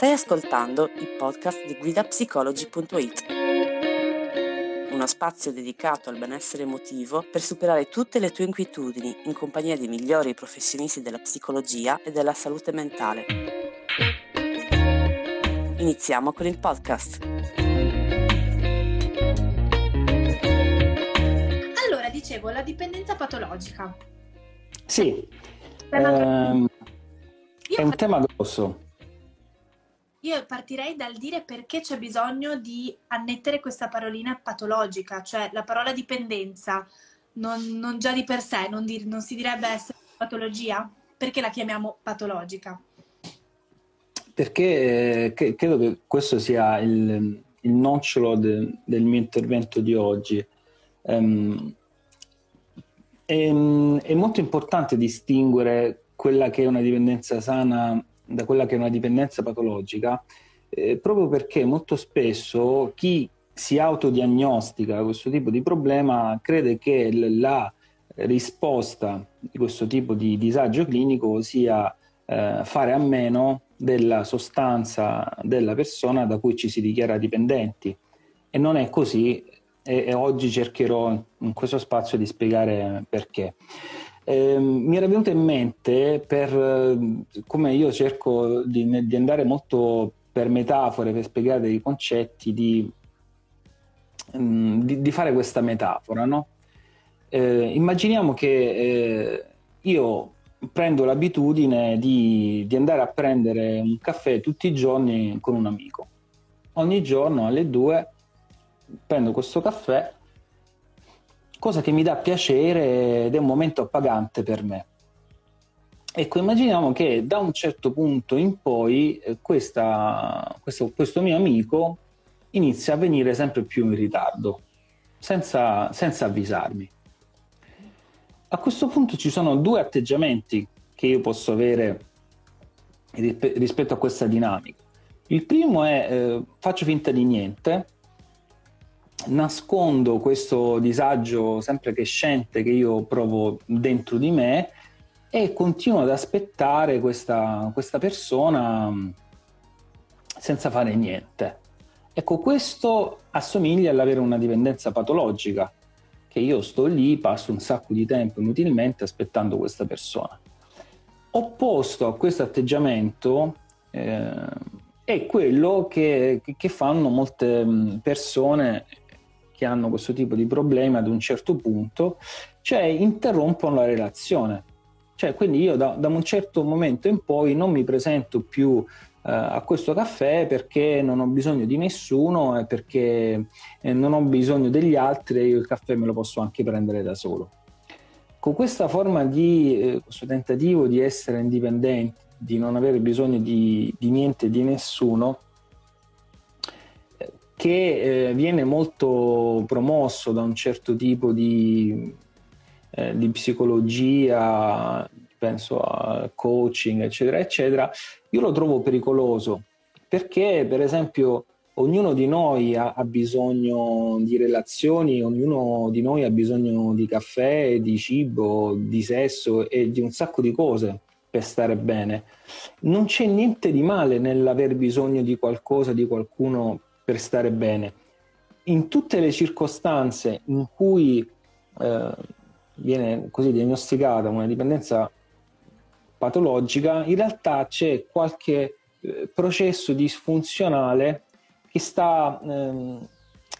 Stai ascoltando il podcast di guidapsicology.it, uno spazio dedicato al benessere emotivo per superare tutte le tue inquietudini in compagnia dei migliori professionisti della psicologia e della salute mentale. Iniziamo con il podcast. Allora, dicevo, la dipendenza patologica. Sì, ehm, è un tema grosso. Io partirei dal dire perché c'è bisogno di annettere questa parolina patologica, cioè la parola dipendenza non, non già di per sé, non, dir, non si direbbe essere patologia? Perché la chiamiamo patologica? Perché eh, credo che questo sia il, il nocciolo de, del mio intervento di oggi. Um, è, è molto importante distinguere quella che è una dipendenza sana da quella che è una dipendenza patologica, eh, proprio perché molto spesso chi si autodiagnostica questo tipo di problema crede che la risposta di questo tipo di disagio clinico sia eh, fare a meno della sostanza della persona da cui ci si dichiara dipendenti. E non è così e, e oggi cercherò in questo spazio di spiegare perché. Eh, mi era venuto in mente, per come io cerco di, di, andare molto per metafore, per spiegare dei concetti, di, mm, di, di fare questa metafora. No? Eh, immaginiamo che eh, io prendo l'abitudine di, di andare a prendere un caffè tutti i giorni con un amico. Ogni giorno alle due prendo questo caffè cosa che mi dà piacere ed è un momento appagante per me. Ecco, immaginiamo che da un certo punto in poi eh, questa, questo, questo, mio amico inizia a venire sempre più in ritardo, senza, senza avvisarmi. A questo punto ci sono due atteggiamenti che io posso avere rispetto a questa dinamica. Il primo è eh, faccio finta di niente, nascondo questo disagio sempre crescente che io provo dentro di me e continuo ad aspettare questa, questa persona mm, senza fare niente. Ecco, questo assomiglia all'avere una dipendenza patologica, che io sto lì, passo un sacco di tempo inutilmente aspettando questa persona. Opposto a questo atteggiamento eh, è quello che, che, fanno molte mm, persone che hanno questo tipo di problemi ad un certo punto, cioè interrompono la relazione. Cioè, quindi io da, da un certo momento in poi non mi presento più eh, a questo caffè perché non ho bisogno di nessuno e perché eh, non ho bisogno degli altri e io il caffè me lo posso anche prendere da solo. Con questa forma di, eh, questo tentativo di essere indipendenti, di non avere bisogno di, di niente di nessuno, che eh, viene molto promosso da un certo tipo di, eh, di psicologia, penso a coaching, eccetera, eccetera, io lo trovo pericoloso perché, per esempio, ognuno di noi ha, ha, bisogno di relazioni, ognuno di noi ha bisogno di caffè, di cibo, di sesso e di un sacco di cose per stare bene. Non c'è niente di male nell'aver bisogno di qualcosa, di qualcuno per stare bene. In tutte le circostanze in cui eh, viene così diagnosticata una dipendenza patologica, in realtà c'è qualche eh, processo disfunzionale che sta eh,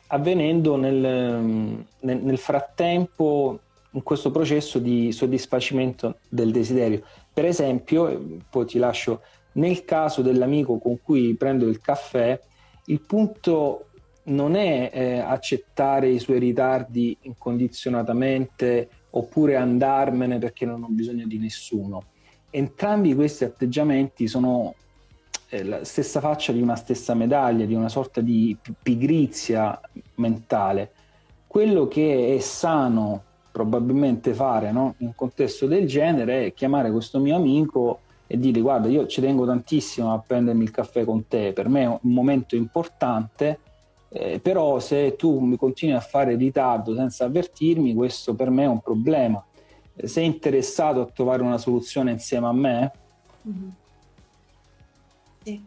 avvenendo nel, nel, nel frattempo in questo processo di soddisfacimento del desiderio. Per esempio, poi ti lascio, nel caso dell'amico con cui prendo il caffè, il punto non è eh, accettare i suoi ritardi incondizionatamente oppure andarmene perché non ho bisogno di nessuno. Entrambi questi atteggiamenti sono eh, la stessa faccia di una stessa medaglia, di una sorta di pigrizia mentale. Quello che è sano probabilmente fare no? in un contesto del genere è chiamare questo mio amico e dire guarda io ci tengo tantissimo a prendermi il caffè con te, per me è un momento importante, eh, però se tu mi continui a fare ritardo senza avvertirmi, questo per me è un problema. Sei interessato a trovare una soluzione insieme a me? Mm-hmm. Sì.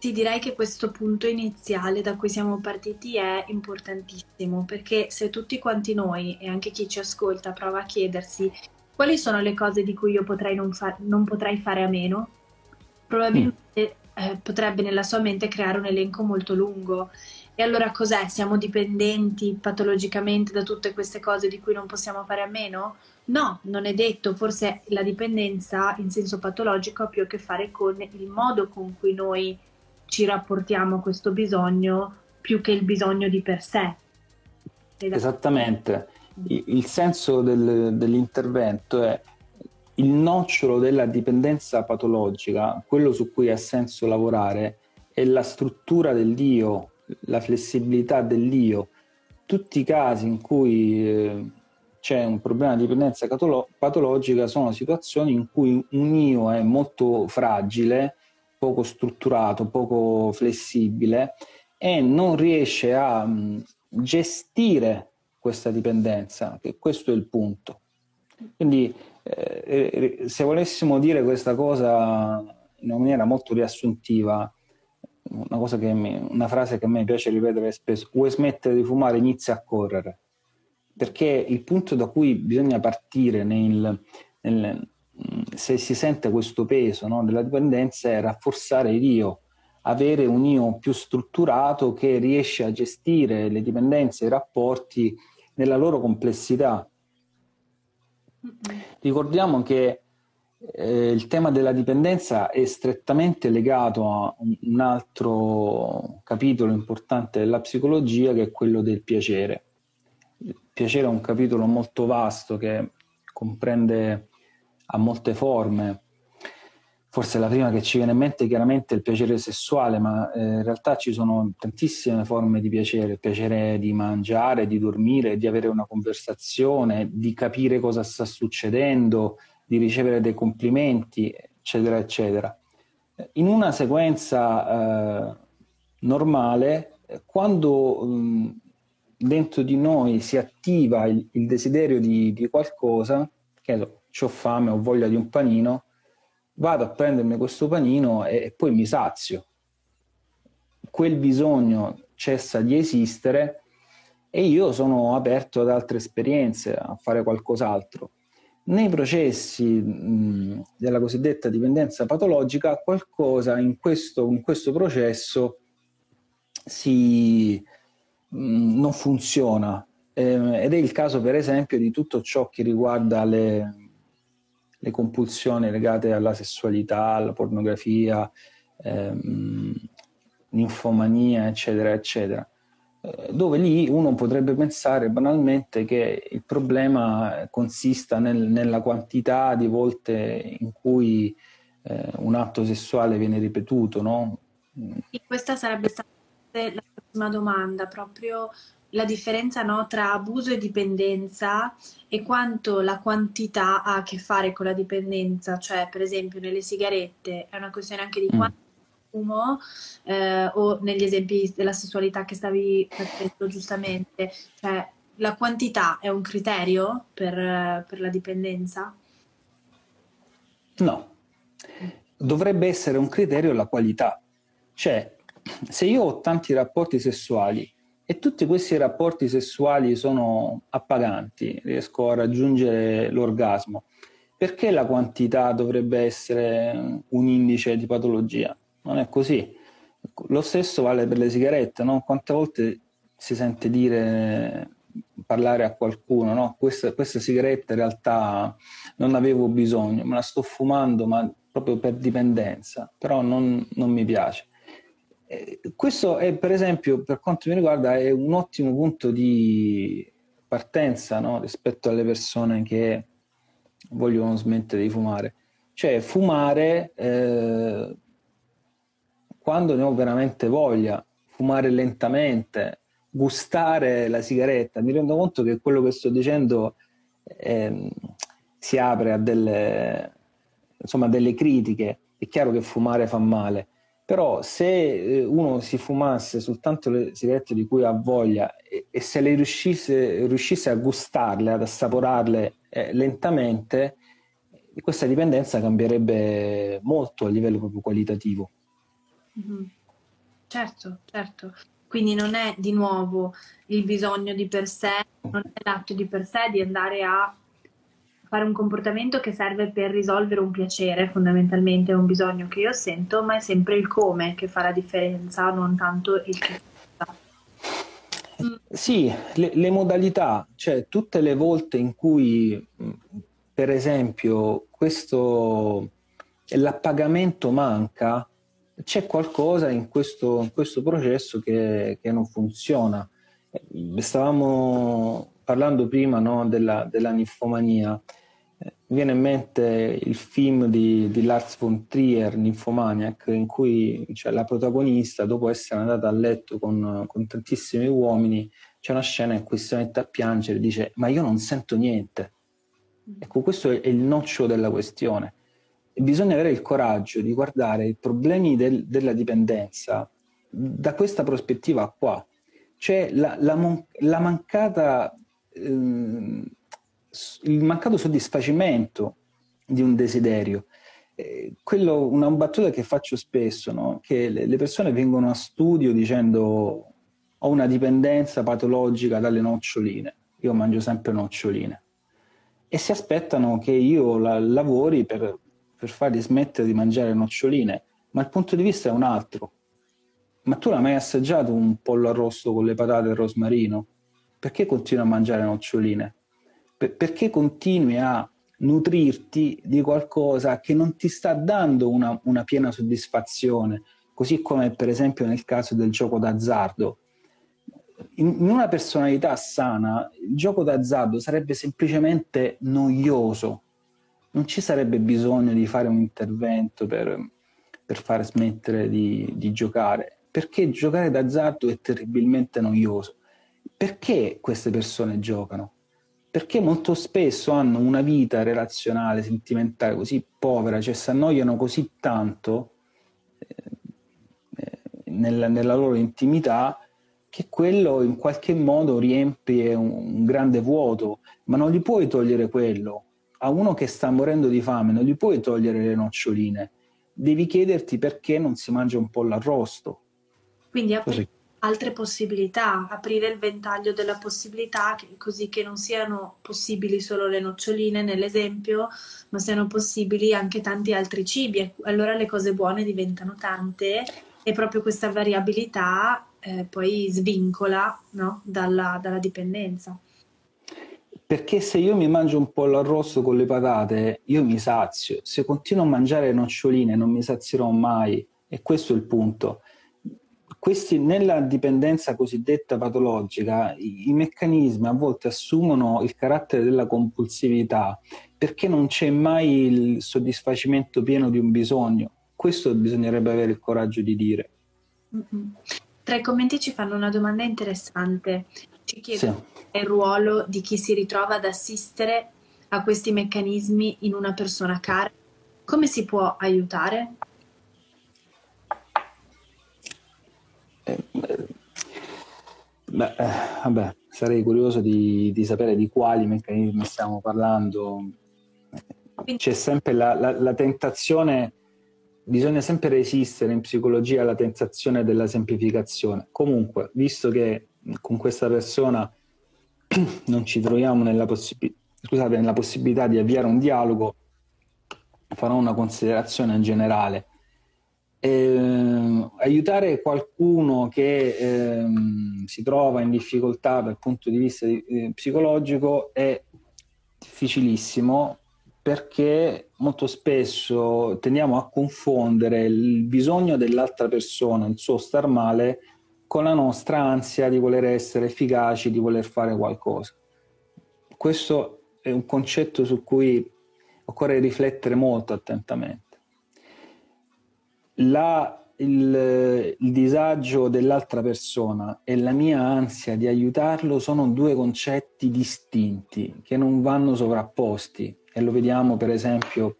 Ti direi che questo punto iniziale da cui siamo partiti è importantissimo perché se tutti quanti noi e anche chi ci ascolta prova a chiedersi quali sono le cose di cui io potrei non, fa- non potrei fare a meno, probabilmente mm. eh, potrebbe nella sua mente creare un elenco molto lungo. E allora cos'è? Siamo dipendenti patologicamente da tutte queste cose di cui non possiamo fare a meno? No, non è detto, forse la dipendenza in senso patologico ha più a che fare con il modo con cui noi ci rapportiamo a questo bisogno più che il bisogno di per sé. Esattamente, il senso del, dell'intervento è il nocciolo della dipendenza patologica, quello su cui ha senso lavorare, è la struttura dell'io, la flessibilità dell'io. Tutti i casi in cui eh, c'è un problema di dipendenza patologica sono situazioni in cui un io è molto fragile, poco strutturato, poco flessibile e non riesce a mh, gestire questa dipendenza, che questo è il punto. Quindi eh, se volessimo dire questa cosa in una maniera molto riassuntiva, una, mi, una frase che a me piace ripetere spesso, vuoi smettere di fumare, inizia a correre perché il punto da cui bisogna partire nel, nel, se si sente questo peso no, della dipendenza è rafforzare l'io, avere un io più strutturato che riesce a gestire le dipendenze e i rapporti nella loro complessità. Ricordiamo che eh, il tema della dipendenza è strettamente legato a un altro capitolo importante della psicologia che è quello del piacere piacere è un capitolo molto vasto che comprende a molte forme. Forse la prima che ci viene in mente è chiaramente il piacere sessuale, ma eh, in realtà ci sono tantissime forme di piacere, il piacere di mangiare, di dormire, di avere una conversazione, di capire cosa sta succedendo, di ricevere dei complimenti, eccetera, eccetera. In una sequenza eh, normale, quando mh, dentro di noi si attiva il, il desiderio di, di, qualcosa, che so, ho fame, ho voglia di un panino, vado a prendermi questo panino e, poi mi sazio. Quel bisogno cessa di esistere e io sono aperto ad altre esperienze, a fare qualcos'altro. Nei processi mh, della cosiddetta dipendenza patologica, qualcosa in questo, in questo processo si, Mm, non funziona. Eh, ed è il caso, per esempio, di tutto ciò che riguarda le, le compulsioni legate alla sessualità, alla pornografia, ehm, ninfomania, eccetera, eccetera. Eh, dove lì uno potrebbe pensare banalmente che il problema consista nel, nella quantità di volte in cui eh, un atto sessuale viene ripetuto, no? E questa sarebbe stata la prossima domanda, proprio la differenza no, tra abuso e dipendenza e quanto la quantità ha a che fare con la dipendenza, cioè per esempio nelle sigarette è una questione anche di mm. quanto fumo eh, o negli esempi della sessualità che stavi facendo giustamente, cioè la quantità è un criterio per, per la dipendenza? No, dovrebbe essere un criterio la qualità, cioè se io ho tanti rapporti sessuali e tutti questi rapporti sessuali sono appaganti, riesco a raggiungere l'orgasmo, perché la quantità dovrebbe essere un indice di patologia? Non è così. Lo stesso vale per le sigarette, no? Quante volte si sente dire parlare a qualcuno, no? Questa, questa sigaretta in realtà non avevo bisogno, me la sto fumando ma proprio per dipendenza, però non, non mi piace. Eh, questo è, per esempio, per quanto mi riguarda, è un ottimo punto di partenza no? rispetto alle persone che vogliono smettere di fumare. Cioè, fumare eh, quando ne ho veramente voglia, fumare lentamente, gustare la sigaretta. Mi rendo conto che quello che sto dicendo eh, si apre a delle, insomma, delle critiche. È chiaro che fumare fa male però se eh, uno si fumasse soltanto le sigarette di cui ha voglia e, e se le riuscisse, riuscisse, a gustarle, ad assaporarle eh, lentamente, questa dipendenza cambierebbe molto a livello proprio qualitativo. Mm-hmm. Certo, certo. Quindi non è di nuovo il bisogno di per sé, non è l'atto di per sé di andare a fare un comportamento che serve per risolvere un piacere, fondamentalmente un bisogno che io sento, ma è sempre il come che fa la differenza, non tanto il che. Mm. Sì, le, le modalità, cioè tutte le volte in cui, per esempio, questo l'appagamento manca, c'è qualcosa in questo, in questo processo che, che, non funziona. Stavamo parlando prima no, della, della ninfomania. Mi viene in mente il film di, di Lars von Trier, Nymphomaniac, in cui cioè, la protagonista, dopo essere andata a letto con, con tantissimi uomini, c'è una scena in cui si mette a piangere e dice ma io non sento niente. Ecco, questo è il nocciolo della questione bisogna avere il coraggio di guardare i problemi del, della dipendenza da questa prospettiva qua, cioè la, la, la mancata, ehm, il mancato soddisfacimento di un desiderio. Eh, quello, una battuta che faccio spesso, no? che le, persone vengono a studio dicendo ho una dipendenza patologica dalle noccioline, io mangio sempre noccioline e si aspettano che io la, lavori per per fargli smettere di mangiare noccioline, ma il punto di vista è un altro. Ma tu l'hai mai assaggiato un pollo arrosto con le patate e il rosmarino? Perché continui a mangiare noccioline? Per- perché continui a nutrirti di qualcosa che non ti sta dando una, una piena soddisfazione, così come per esempio nel caso del gioco d'azzardo. In, una personalità sana, il gioco d'azzardo sarebbe semplicemente noioso, non ci sarebbe bisogno di fare un intervento per, per far smettere di, di giocare, perché giocare d'azzardo è terribilmente noioso. Perché queste persone giocano? Perché molto spesso hanno una vita relazionale, sentimentale così povera, cioè si annoiano così tanto eh, eh nella, nella, loro intimità che quello in qualche modo riempie un, un grande vuoto, ma non gli puoi togliere quello, a uno che sta morendo di fame non gli puoi togliere le noccioline, devi chiederti perché non si mangia un po' l'arrosto. Quindi aprire altre possibilità, aprire il ventaglio della possibilità che, così che non siano possibili solo le noccioline nell'esempio, ma siano possibili anche tanti altri cibi. E allora le cose buone diventano tante e proprio questa variabilità eh, poi svincola no? dalla, dalla dipendenza. Perché se io mi mangio un pollo arrosto con le patate, io mi sazio. Se continuo a mangiare noccioline non mi sazierò mai. E questo è il punto. Questi, nella dipendenza cosiddetta patologica, i, i meccanismi a volte assumono il carattere della compulsività perché non c'è mai il soddisfacimento pieno di un bisogno. Questo bisognerebbe avere il coraggio di dire. Mm-hmm. Tra i commenti ci fanno una domanda interessante. Ci chiedono sì. il ruolo di chi si ritrova ad assistere a questi meccanismi in una persona cara. Come si può aiutare? Beh, eh, vabbè, sarei curioso di, di, sapere di quali meccanismi stiamo parlando. C'è sempre la, la, la tentazione bisogna sempre resistere in psicologia alla tentazione della semplificazione. Comunque, visto che con questa persona non ci troviamo nella, possib- scusate, nella possibilità di avviare un dialogo, farò una considerazione generale. Eh, aiutare qualcuno che eh, si trova in difficoltà dal punto di vista di, eh, psicologico è difficilissimo perché molto spesso tendiamo a confondere il bisogno dell'altra persona, il suo star male, con la nostra ansia di voler essere efficaci, di voler fare qualcosa. Questo è un concetto su cui occorre riflettere molto attentamente. La, il, il disagio dell'altra persona e la mia ansia di aiutarlo sono due concetti distinti che non vanno sovrapposti e lo vediamo per esempio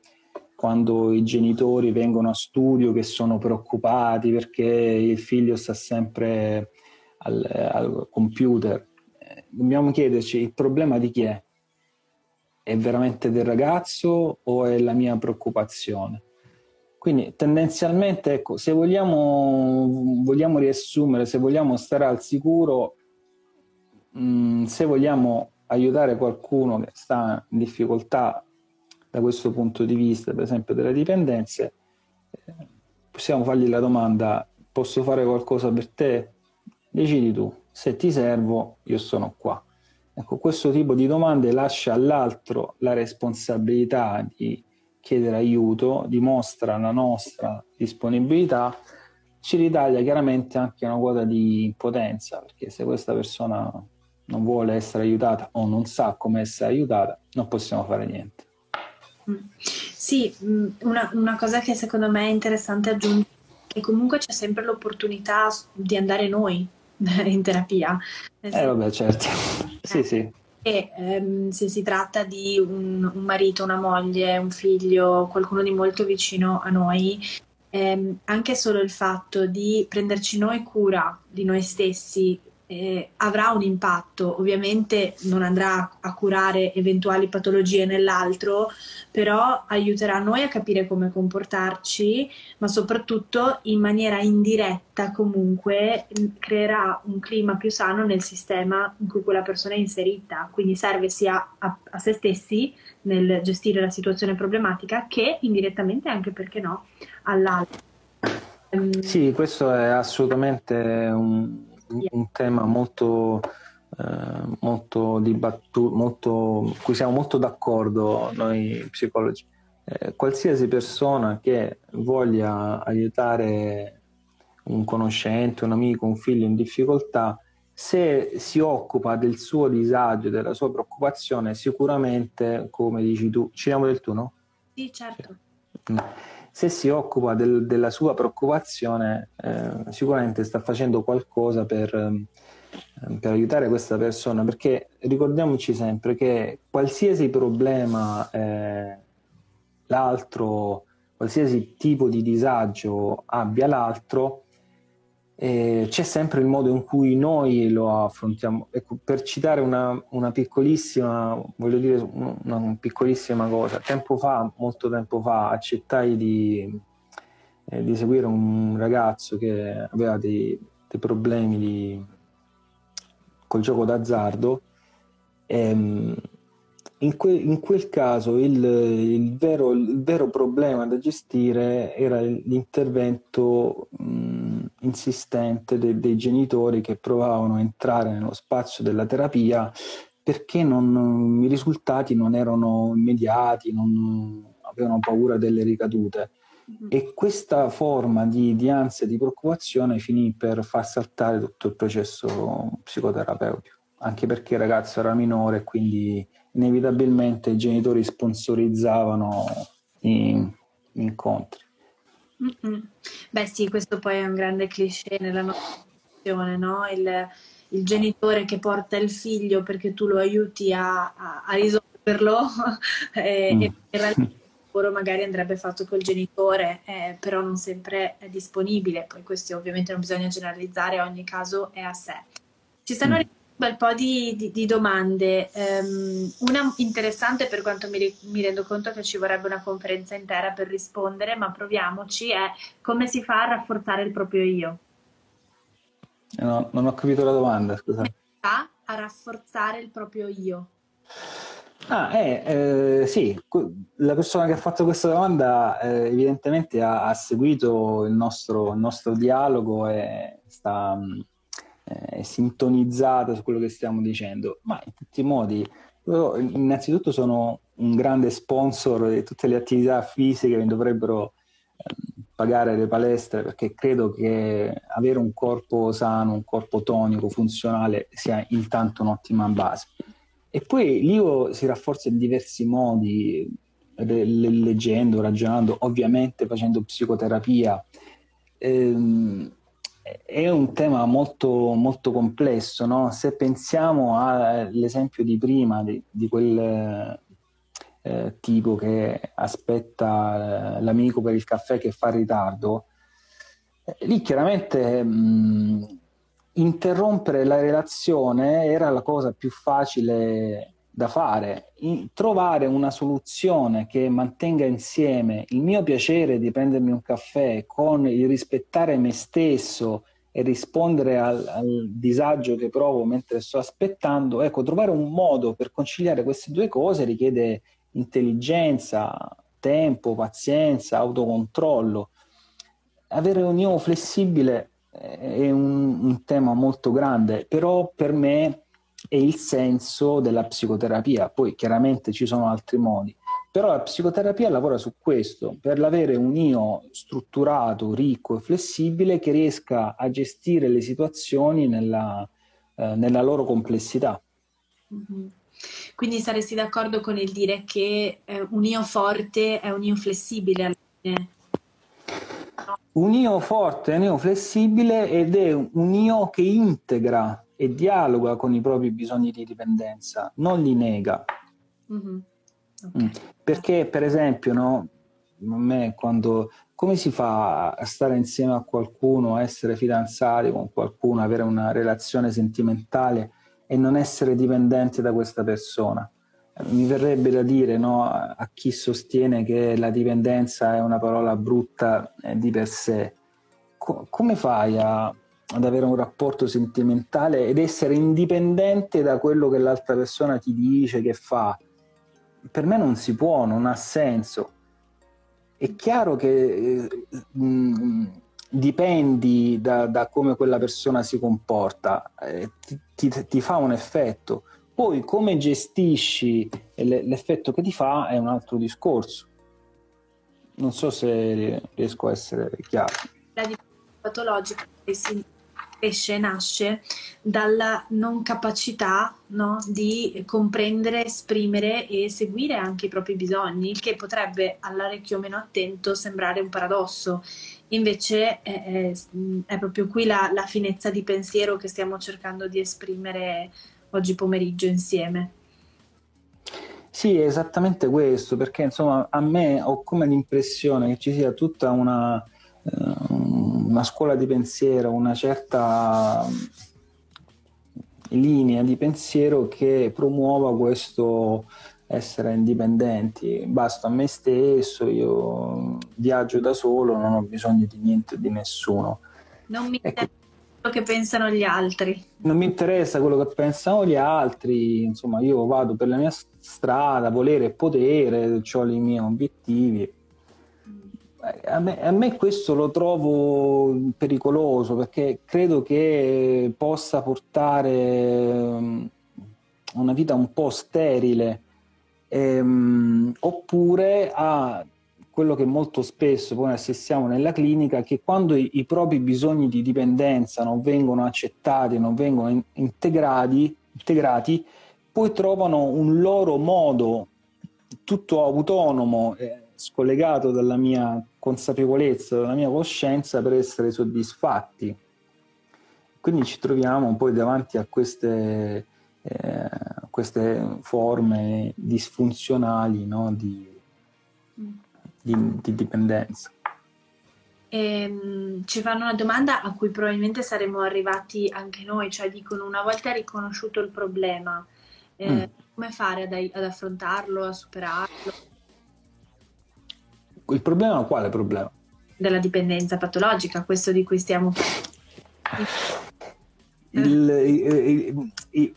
quando i genitori vengono a studio che sono preoccupati perché il figlio sta sempre al, al computer. Dobbiamo chiederci il problema di chi è? È veramente del ragazzo o è la mia preoccupazione? Quindi tendenzialmente, ecco, se vogliamo, vogliamo riassumere, se vogliamo stare al sicuro, mh, mm, se vogliamo aiutare qualcuno che sta in difficoltà da questo punto di vista, per esempio delle dipendenze, eh, possiamo fargli la domanda, posso fare qualcosa per te? Decidi tu, se ti servo io sono qua. Ecco, questo tipo di domande lascia all'altro la responsabilità di chiedere aiuto, dimostra la nostra disponibilità, ci ritaglia chiaramente anche una quota di impotenza, perché se questa persona non vuole essere aiutata o non sa come essere aiutata, non possiamo fare niente. Mm. Sì, mm, una, una cosa che secondo me è interessante aggiungere è che comunque c'è sempre l'opportunità di andare noi in terapia. Eh vabbè, certo. sì, sì. E ehm, se si tratta di un, un, marito, una moglie, un figlio, qualcuno di molto vicino a noi, ehm, anche solo il fatto di prenderci noi cura di noi stessi eh, avrà un impatto, ovviamente non andrà a curare eventuali patologie nell'altro, però aiuterà noi a capire come comportarci, ma soprattutto in maniera indiretta comunque creerà un clima più sano nel sistema in cui quella persona è inserita, quindi serve sia a, a se stessi nel gestire la situazione problematica che indirettamente anche perché no all'altro. Sì, questo è assolutamente un, un tema molto, eh, molto dibattuto, molto, cui siamo molto d'accordo noi psicologi. Eh, qualsiasi persona che voglia aiutare un conoscente, un amico, un figlio in difficoltà, se si occupa del suo disagio, della sua preoccupazione, sicuramente, come dici tu, ci diamo del tu, no? Sì, certo. Sì se si occupa del, della sua preoccupazione, eh, sicuramente sta facendo qualcosa per, eh, per, aiutare questa persona, perché ricordiamoci sempre che qualsiasi problema eh, l'altro, qualsiasi tipo di disagio abbia l'altro, eh, c'è sempre il modo in cui noi lo affrontiamo. Ecco, per citare una, una, piccolissima, voglio dire una, una, piccolissima cosa, tempo fa, molto tempo fa, accettai di, eh, di seguire un ragazzo che aveva dei, dei problemi di, col gioco d'azzardo. Ehm, in, que, in, quel caso il, il, vero, il, vero, problema da gestire era l'intervento mh, insistente de, dei genitori che provavano a entrare nello spazio della terapia perché non, i risultati non erano immediati, non, avevano paura delle ricadute. Mm-hmm. E questa forma di, di ansia e di preoccupazione finì per far saltare tutto il processo psicoterapeutico, anche perché il ragazzo era minore e quindi inevitabilmente i genitori sponsorizzavano gli incontri. Mm-mm. Beh sì, questo poi è un grande cliché nella nostra situazione, no? Il, il, genitore che porta il figlio perché tu lo aiuti a, a, a risolverlo e, mm. e in realtà il lavoro magari andrebbe fatto col genitore, eh, però non sempre è disponibile, poi questo ovviamente non bisogna generalizzare, ogni caso è a sé. Ci stanno mm bel po' di, di, di domande. Um, una interessante per quanto mi, mi, rendo conto che ci vorrebbe una conferenza intera per rispondere, ma proviamoci, è come si fa a rafforzare il proprio io? No, non ho capito la domanda, scusa. Come si fa a rafforzare il proprio io? Ah, eh, eh, sì, la persona che ha fatto questa domanda eh, evidentemente ha, ha seguito il nostro, il nostro, dialogo e sta è sintonizzata su quello che stiamo dicendo, ma in tutti i modi io innanzitutto sono un grande sponsor di tutte le attività fisiche che dovrebbero eh, pagare le palestre perché credo che avere un corpo sano, un corpo tonico, funzionale sia intanto un'ottima base. E poi l'io si rafforza in diversi modi, leggendo, ragionando, ovviamente facendo psicoterapia. Ehm, è un tema molto, molto complesso. No? Se pensiamo all'esempio di prima, di, di quel eh, tipo che aspetta eh, l'amico per il caffè che fa ritardo, eh, lì chiaramente mh, interrompere la relazione era la cosa più facile da fare, trovare una soluzione che mantenga insieme il mio piacere di prendermi un caffè con il rispettare me stesso e rispondere al, al, disagio che provo mentre sto aspettando, ecco, trovare un modo per conciliare queste due cose richiede intelligenza, tempo, pazienza, autocontrollo. Avere un io flessibile è un, un tema molto grande, però per me è il senso della psicoterapia. Poi chiaramente ci sono altri modi, però la psicoterapia lavora su questo, per avere un io strutturato, ricco e flessibile che riesca a gestire le situazioni nella, eh, nella loro complessità. Mm-hmm. Quindi saresti d'accordo con il dire che eh, un io forte è un io flessibile? Un io forte è un io flessibile ed è un io che integra e dialoga con i propri bisogni di dipendenza, non li nega. Mm-hmm. Okay. Mm. Perché, per esempio, no, a me quando come si fa a stare insieme a qualcuno, a essere fidanzati con qualcuno, avere una relazione sentimentale e non essere dipendenti da questa persona? Mi verrebbe da dire no, a chi sostiene che la dipendenza è una parola brutta eh, di per sé. Co- come fai a, ad avere un rapporto sentimentale ed essere indipendente da quello che l'altra persona ti dice, che fa? Per me non si può, non ha senso. È chiaro che eh, mh, dipendi da, da, come quella persona si comporta, eh, ti, ti, fa un effetto poi come gestisci l'effetto che ti fa è un altro discorso. Non so se riesco a essere chiaro. La dipendenza patologica si cresce nasce dalla non capacità no, di comprendere, esprimere e seguire anche i propri bisogni, il che potrebbe all'orecchio meno attento sembrare un paradosso. Invece è, è, proprio qui la, la finezza di pensiero che stiamo cercando di esprimere oggi pomeriggio insieme. Sì, è esattamente questo, perché insomma a me ho come l'impressione che ci sia tutta una, uh, una scuola di pensiero, una certa linea di pensiero che promuova questo essere indipendenti. Basta a me stesso, io viaggio da solo, non ho bisogno di niente e di nessuno. Non mi ecco quello che pensano gli altri. Non mi interessa quello che pensano gli altri, insomma io vado per la mia strada, volere e potere, ho i miei obiettivi. A me, a me, questo lo trovo pericoloso perché credo che possa portare um, una vita un po' sterile ehm, oppure a quello che molto spesso poi assistiamo nella clinica, che quando i, i propri bisogni di dipendenza non vengono accettati, non vengono in, integrati, integrati, poi trovano un loro modo tutto autonomo, eh, scollegato dalla mia consapevolezza, dalla mia coscienza per essere soddisfatti. Quindi ci troviamo poi davanti a queste, eh, queste forme disfunzionali no? di, di, di dipendenza. E, ehm, ci fanno una domanda a cui probabilmente saremmo arrivati anche noi, cioè dicono una volta riconosciuto il problema, eh, mm. come fare ad, ad, affrontarlo, a superarlo? Il problema quale problema? Della dipendenza patologica, questo di cui stiamo parlando. Il, il, il,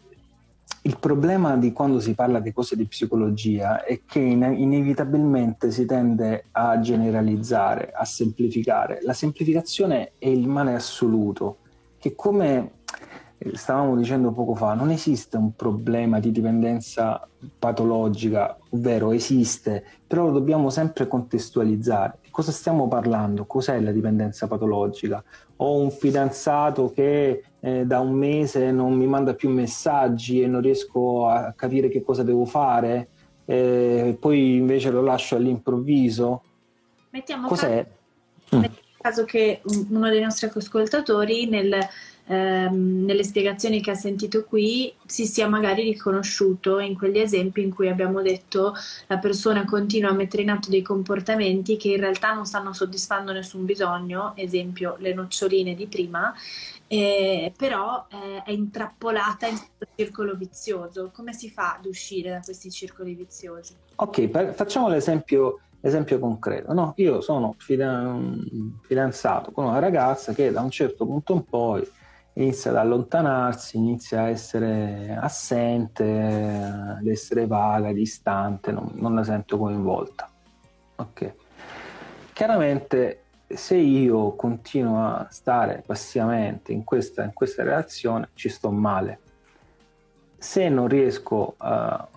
il problema di quando si parla di cose di psicologia è che inevitabilmente si tende a generalizzare, a semplificare. La semplificazione è il male assoluto, che come stavamo dicendo poco fa, non esiste un problema di dipendenza patologica, ovvero esiste, però lo dobbiamo sempre contestualizzare. Di cosa stiamo parlando? Cos'è la dipendenza patologica? Ho un fidanzato che eh, da un mese non mi manda più messaggi e non riesco a capire che cosa devo fare, eh, poi invece lo lascio all'improvviso. Mettiamo Cos'è? Caso, mm. caso che uno dei nostri ascoltatori nel ehm, nelle spiegazioni che ha sentito qui si sia magari riconosciuto in quegli esempi in cui abbiamo detto la persona continua a mettere in atto dei comportamenti che in realtà non stanno soddisfando nessun bisogno, esempio le noccioline di prima, eh, però eh, è intrappolata in questo circolo vizioso. Come si fa ad uscire da questi circoli viziosi? Ok, per, facciamo l'esempio, l'esempio concreto. No? Io sono fidanzato con una ragazza che da un certo punto in poi inizia ad allontanarsi, inizia a essere assente, ad essere vaga, distante, non, non la sento coinvolta. Ok. Chiaramente se io continuo a stare passivamente in questa, in questa relazione ci sto male. Se non riesco a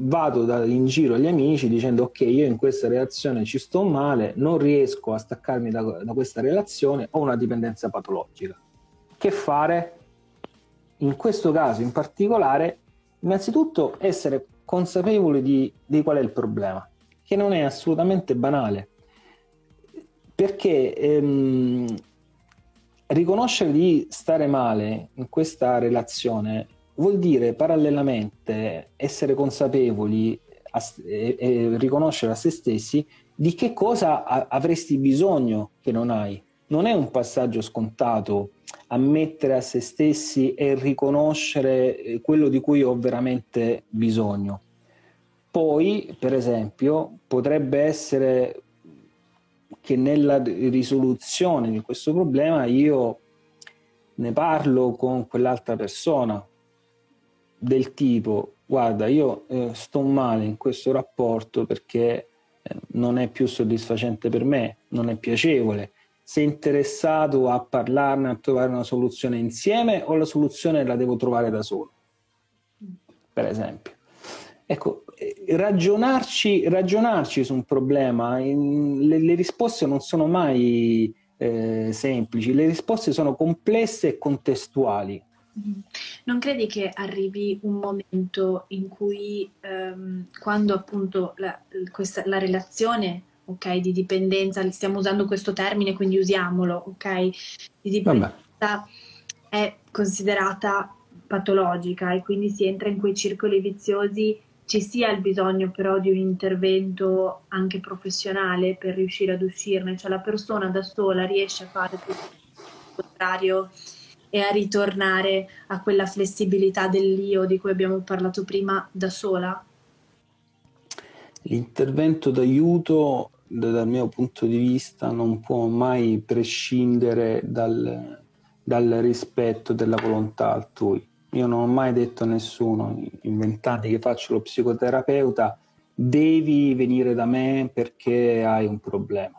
vado da, in giro agli amici dicendo ok io in questa relazione ci sto male non riesco a staccarmi da, da questa relazione ho una dipendenza patologica. Che fare? In questo caso in particolare innanzitutto essere consapevoli di, di qual è il problema che non è assolutamente banale. Perché ehm, riconoscere di stare male in questa relazione vuol dire parallelamente essere consapevoli a, e, e, riconoscere a se stessi di che cosa a, avresti bisogno che non hai. Non è un passaggio scontato ammettere a se stessi e riconoscere eh, quello di cui ho veramente bisogno. Poi, per esempio, potrebbe essere che nella risoluzione di questo problema io ne parlo con quell'altra persona del tipo guarda io eh, sto male in questo rapporto perché eh, non è più soddisfacente per me, non è piacevole. Sei interessato a parlarne, a trovare una soluzione insieme o la soluzione la devo trovare da solo? Per esempio. Ecco, eh, ragionarci, ragionarci su un problema, in, le, le, risposte non sono mai eh, semplici, le risposte sono complesse e contestuali. Mm-hmm. Non credi che arrivi un momento in cui um, quando appunto la, questa, la relazione ok, di dipendenza, stiamo usando questo termine quindi usiamolo, ok, di dipendenza Vabbè. è considerata patologica e quindi si entra in quei circoli viziosi ci sia il bisogno però di un intervento anche professionale per riuscire ad uscirne, cioè la persona da sola riesce a fare tutto il contrario e a ritornare a quella flessibilità dell'io di cui abbiamo parlato prima da sola? L'intervento d'aiuto dal mio punto di vista non può mai prescindere dal, dal rispetto della volontà altrui io non ho mai detto a nessuno in vent'anni che faccio lo psicoterapeuta devi venire da me perché hai un problema.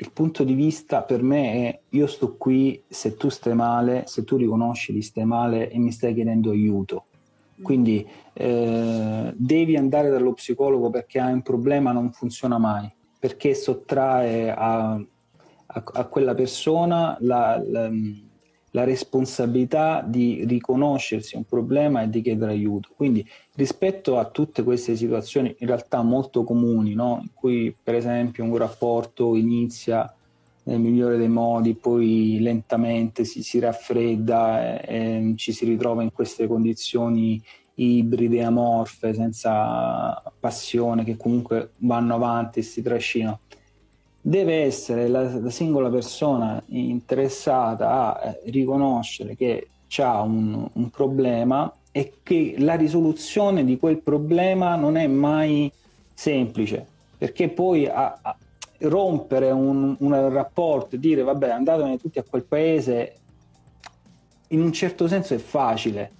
Il punto di vista per me è io sto qui se tu stai male, se tu riconosci di stai male e mi stai chiedendo aiuto. Quindi eh, devi andare dallo psicologo perché hai un problema, non funziona mai, perché sottrae a, a, a quella persona la, la la responsabilità di riconoscersi un problema e di chiedere aiuto. Quindi rispetto a tutte queste situazioni in realtà molto comuni, no? in cui per esempio un rapporto inizia nel migliore dei modi, poi lentamente si, si raffredda e, e ci si ritrova in queste condizioni ibride, amorfe, senza passione, che comunque vanno avanti e si trascinano deve essere la, la singola persona interessata a eh, riconoscere che ha un, un, problema e che la risoluzione di quel problema non è mai semplice, perché poi a, a rompere un, un rapporto e dire vabbè andatevene tutti a quel paese in un certo senso è facile,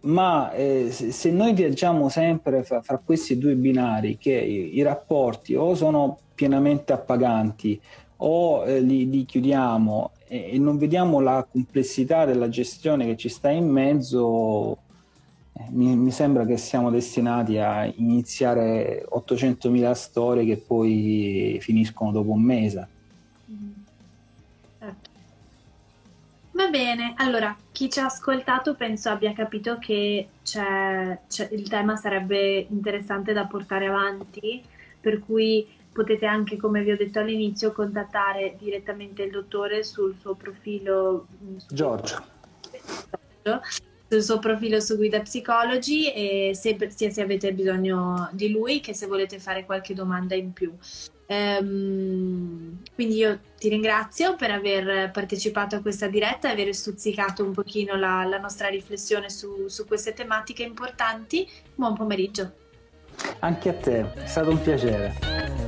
ma eh, se noi viaggiamo sempre fra, fra, questi due binari che i, i rapporti o sono pienamente appaganti o eh, li, li, chiudiamo e, e, non vediamo la complessità della gestione che ci sta in mezzo, eh, mi, mi, sembra che siamo destinati a iniziare 800.000 storie che poi finiscono dopo un mese. Certo. Va bene, allora chi ci ha ascoltato penso abbia capito che c'è, c'è, il tema sarebbe interessante da portare avanti, per cui potete anche, come vi ho detto all'inizio, contattare direttamente il dottore sul suo profilo. Giorgio. Sul suo profilo su Guida Psicologi e se, sia se avete bisogno di lui che se volete fare qualche domanda in più. Um, quindi io ti ringrazio per aver partecipato a questa diretta e aver stuzzicato un pochino la, la nostra riflessione su, su queste tematiche importanti. Buon pomeriggio. Anche a te, è stato un piacere.